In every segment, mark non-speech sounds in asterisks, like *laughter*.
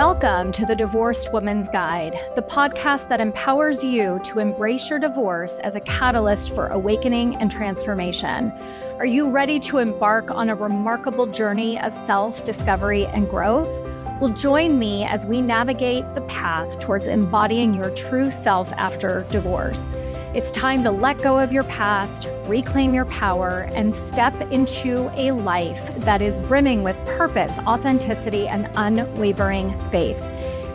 Welcome to the Divorced Woman's Guide, the podcast that empowers you to embrace your divorce as a catalyst for awakening and transformation. Are you ready to embark on a remarkable journey of self discovery and growth? Well, join me as we navigate the path towards embodying your true self after divorce. It's time to let go of your past, reclaim your power, and step into a life that is brimming with purpose, authenticity, and unwavering faith.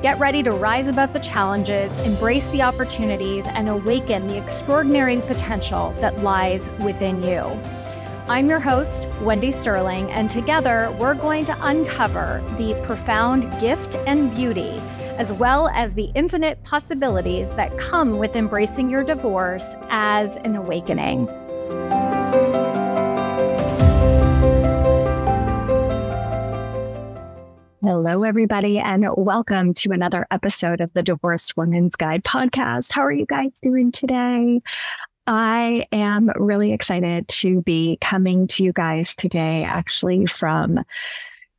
Get ready to rise above the challenges, embrace the opportunities, and awaken the extraordinary potential that lies within you. I'm your host, Wendy Sterling, and together we're going to uncover the profound gift and beauty as well as the infinite possibilities that come with embracing your divorce as an awakening. Hello, everybody, and welcome to another episode of the Divorced Woman's Guide podcast. How are you guys doing today? I am really excited to be coming to you guys today, actually, from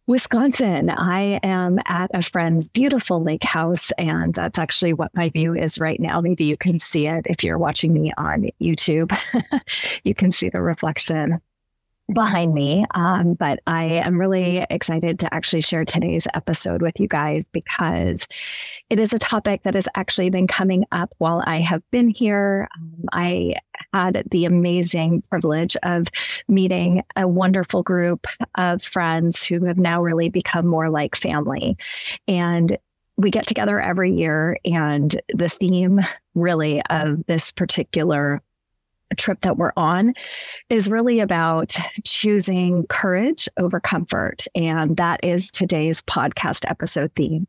Wisconsin. I am at a friend's beautiful lake house, and that's actually what my view is right now. Maybe you can see it if you're watching me on YouTube. *laughs* you can see the reflection behind me. Um, but I am really excited to actually share today's episode with you guys because it is a topic that has actually been coming up while I have been here. Um, I had the amazing privilege of meeting a wonderful group of friends who have now really become more like family. And we get together every year, and the theme really of this particular trip that we're on is really about choosing courage over comfort. And that is today's podcast episode theme.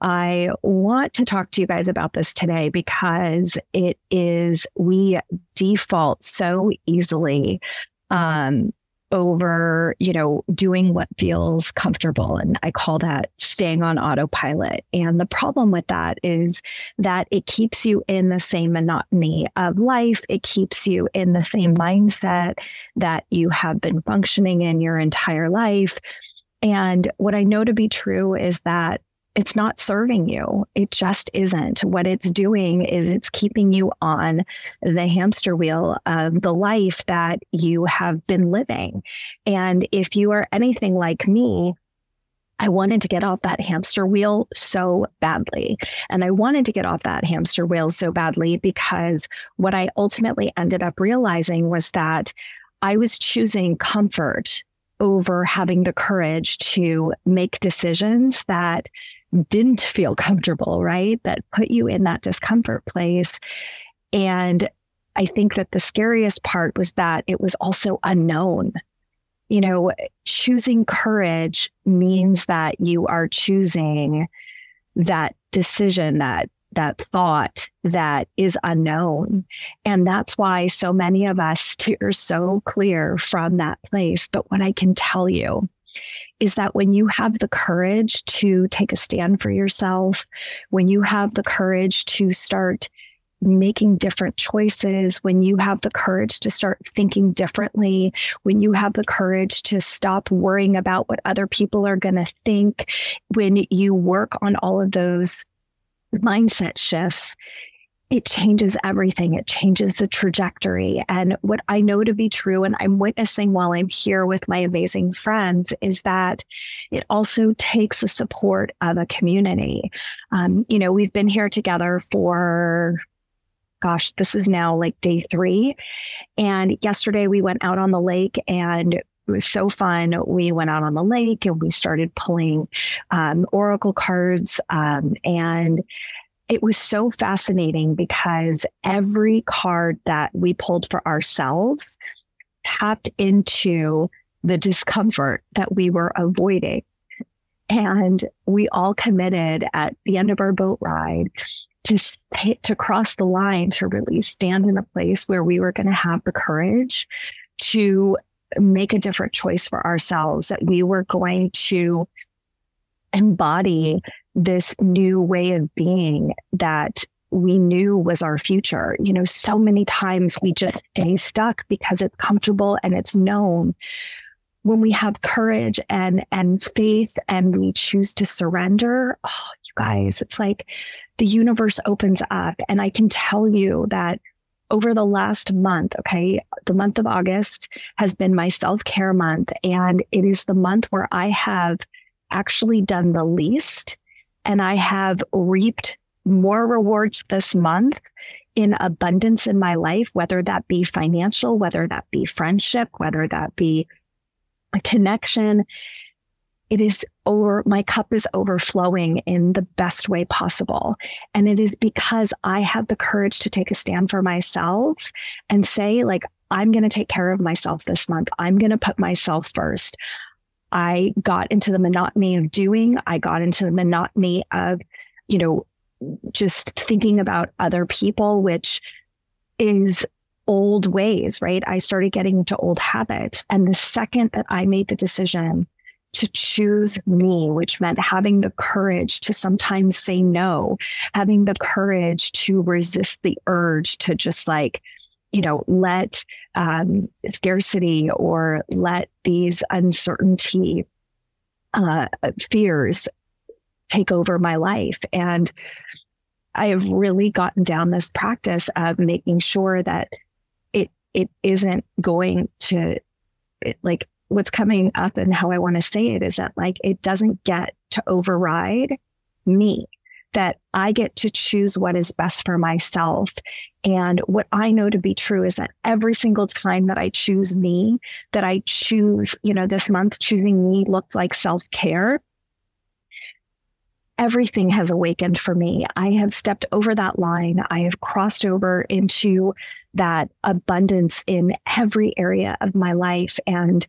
I want to talk to you guys about this today because it is, we default so easily um, over, you know, doing what feels comfortable. And I call that staying on autopilot. And the problem with that is that it keeps you in the same monotony of life. It keeps you in the same mindset that you have been functioning in your entire life. And what I know to be true is that it's not serving you. It just isn't. What it's doing is it's keeping you on the hamster wheel of the life that you have been living. And if you are anything like me, I wanted to get off that hamster wheel so badly. And I wanted to get off that hamster wheel so badly because what I ultimately ended up realizing was that I was choosing comfort over having the courage to make decisions that didn't feel comfortable, right? That put you in that discomfort place. And I think that the scariest part was that it was also unknown. You know, choosing courage means that you are choosing that decision, that that thought that is unknown. And that's why so many of us *laughs* steer so clear from that place. But what I can tell you is that when you have the courage to take a stand for yourself, when you have the courage to start making different choices, when you have the courage to start thinking differently, when you have the courage to stop worrying about what other people are going to think, when you work on all of those mindset shifts, it changes everything. It changes the trajectory. And what I know to be true, and I'm witnessing while I'm here with my amazing friends, is that it also takes the support of a community. Um, you know, we've been here together for gosh, this is now like day three. And yesterday we went out on the lake and it was so fun. We went out on the lake and we started pulling um, oracle cards. Um, and it was so fascinating because every card that we pulled for ourselves tapped into the discomfort that we were avoiding. And we all committed at the end of our boat ride to, to cross the line to really stand in a place where we were going to have the courage to make a different choice for ourselves, that we were going to embody this new way of being that we knew was our future. You know, so many times we just stay stuck because it's comfortable and it's known. when we have courage and and faith and we choose to surrender, oh, you guys, it's like the universe opens up. And I can tell you that over the last month, okay, the month of August has been my self care month. And it is the month where I have actually done the least and I have reaped more rewards this month in abundance in my life, whether that be financial, whether that be friendship, whether that be a connection. It is over, my cup is overflowing in the best way possible. And it is because I have the courage to take a stand for myself and say, like, I'm going to take care of myself this month. I'm going to put myself first. I got into the monotony of doing. I got into the monotony of, you know, just thinking about other people, which is old ways, right? I started getting into old habits. And the second that I made the decision to choose me, which meant having the courage to sometimes say no, having the courage to resist the urge to just like, you know, let um, scarcity or let these uncertainty uh, fears take over my life. And I have really gotten down this practice of making sure that it it isn't going to it, like what's coming up and how I want to say it is that like it doesn't get to override me that I get to choose what is best for myself. And what I know to be true is that every single time that I choose me, that I choose, you know, this month choosing me looked like self care. Everything has awakened for me. I have stepped over that line. I have crossed over into that abundance in every area of my life. And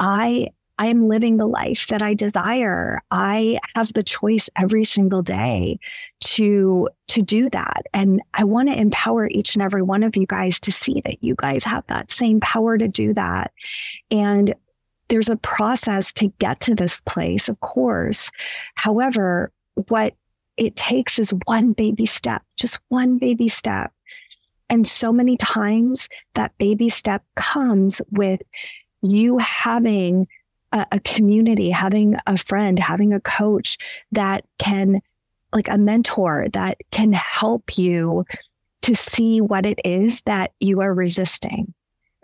I I am living the life that I desire. I have the choice every single day to, to do that. And I want to empower each and every one of you guys to see that you guys have that same power to do that. And there's a process to get to this place, of course. However, what it takes is one baby step, just one baby step. And so many times that baby step comes with you having a, a community, having a friend, having a coach that can, like a mentor that can help you to see what it is that you are resisting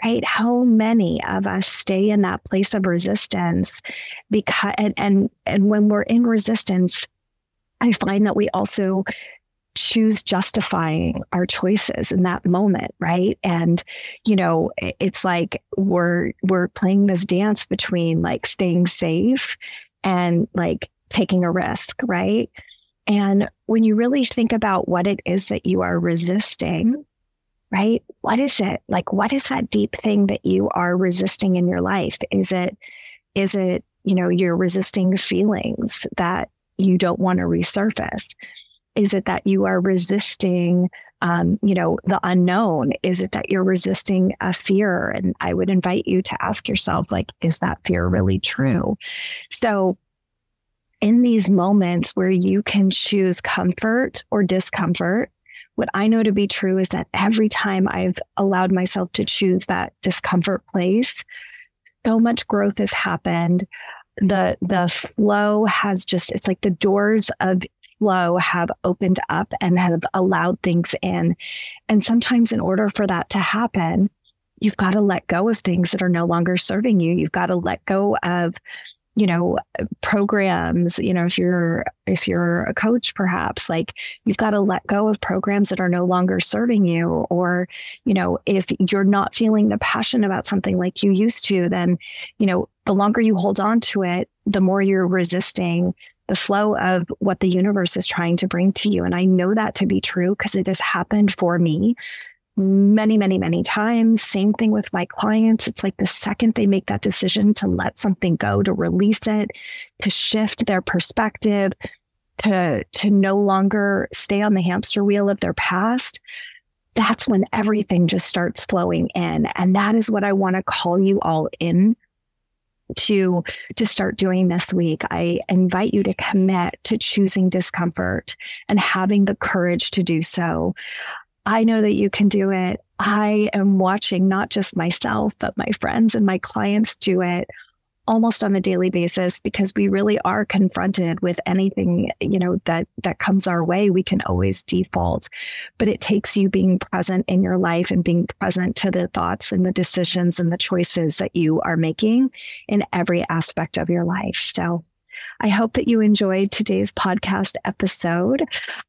right? How many of us stay in that place of resistance because and and, and when we're in resistance i find that we also choose justifying our choices in that moment right? And you know it's like we're we're playing this dance between like staying safe and like taking a risk right? And when you really think about what it is that you are resisting right? What is it? Like what is that deep thing that you are resisting in your life? Is it is it you know you're resisting feelings that you don't want to resurface is it that you are resisting, um, you know, the unknown? Is it that you're resisting a fear? And I would invite you to ask yourself, like, is that fear really true? So, in these moments where you can choose comfort or discomfort, what I know to be true is that every time I've allowed myself to choose that discomfort place, so much growth has happened the the flow has just it's like the doors of flow have opened up and have allowed things in. And sometimes, in order for that to happen, you've got to let go of things that are no longer serving you. You've got to let go of you know programs you know if you're if you're a coach perhaps like you've got to let go of programs that are no longer serving you or you know if you're not feeling the passion about something like you used to then you know the longer you hold on to it the more you're resisting the flow of what the universe is trying to bring to you. And I know that to be true because it has happened for me many, many, many times. Same thing with my clients. It's like the second they make that decision to let something go, to release it, to shift their perspective, to, to no longer stay on the hamster wheel of their past, that's when everything just starts flowing in. And that is what I want to call you all in to to start doing this week i invite you to commit to choosing discomfort and having the courage to do so. I know that you can do it. I am watching not just myself but my friends and my clients do it almost on a daily basis because we really are confronted with anything you know that that comes our way we can always default. But it takes you being present in your life and being present to the thoughts and the decisions and the choices that you are making in every aspect of your life. So I hope that you enjoyed today's podcast episode.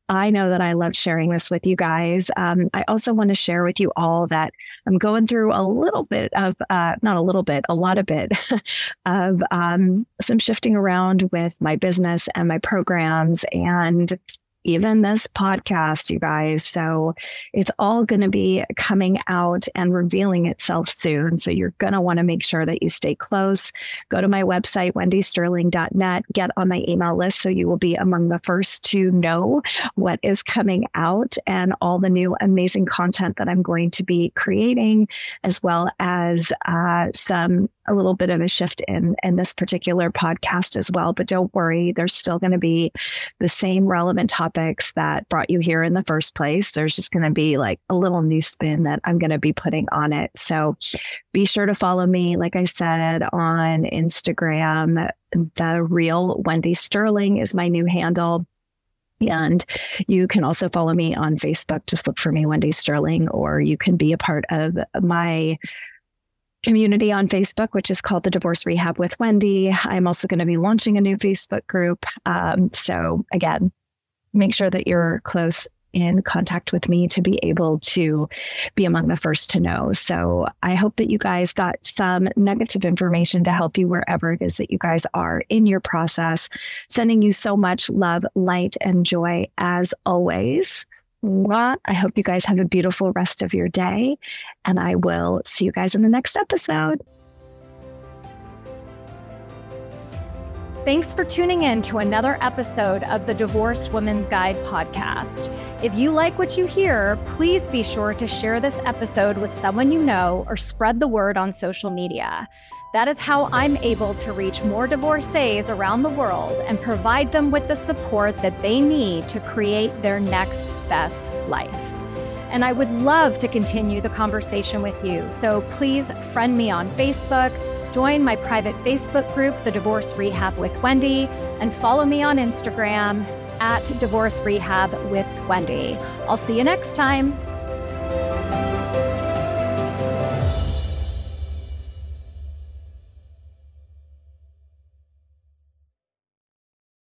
I know that I love sharing this with you guys. Um, I also want to share with you all that I'm going through a little bit of, uh, not a little bit, a lot of bit *laughs* of um, some shifting around with my business and my programs and even this podcast, you guys. So it's all going to be coming out and revealing itself soon. So you're going to want to make sure that you stay close. Go to my website, wendysterling.net, get on my email list so you will be among the first to know what is coming out and all the new amazing content that I'm going to be creating, as well as uh, some a little bit of a shift in in this particular podcast as well. But don't worry, there's still going to be the same relevant topics that brought you here in the first place. There's just going to be like a little new spin that I'm going to be putting on it. So be sure to follow me, like I said, on Instagram. The real Wendy Sterling is my new handle. And you can also follow me on Facebook. Just look for me, Wendy Sterling, or you can be a part of my community on Facebook, which is called the Divorce Rehab with Wendy. I'm also going to be launching a new Facebook group. Um, so, again, make sure that you're close in contact with me to be able to be among the first to know. So I hope that you guys got some nuggets of information to help you wherever it is that you guys are in your process. Sending you so much love, light, and joy as always. I hope you guys have a beautiful rest of your day, and I will see you guys in the next episode. Thanks for tuning in to another episode of the Divorced Women's Guide podcast. If you like what you hear, please be sure to share this episode with someone you know or spread the word on social media. That is how I'm able to reach more divorcees around the world and provide them with the support that they need to create their next best life. And I would love to continue the conversation with you. So please friend me on Facebook, join my private Facebook group, The Divorce Rehab with Wendy, and follow me on Instagram at Divorce Rehab with Wendy. I'll see you next time.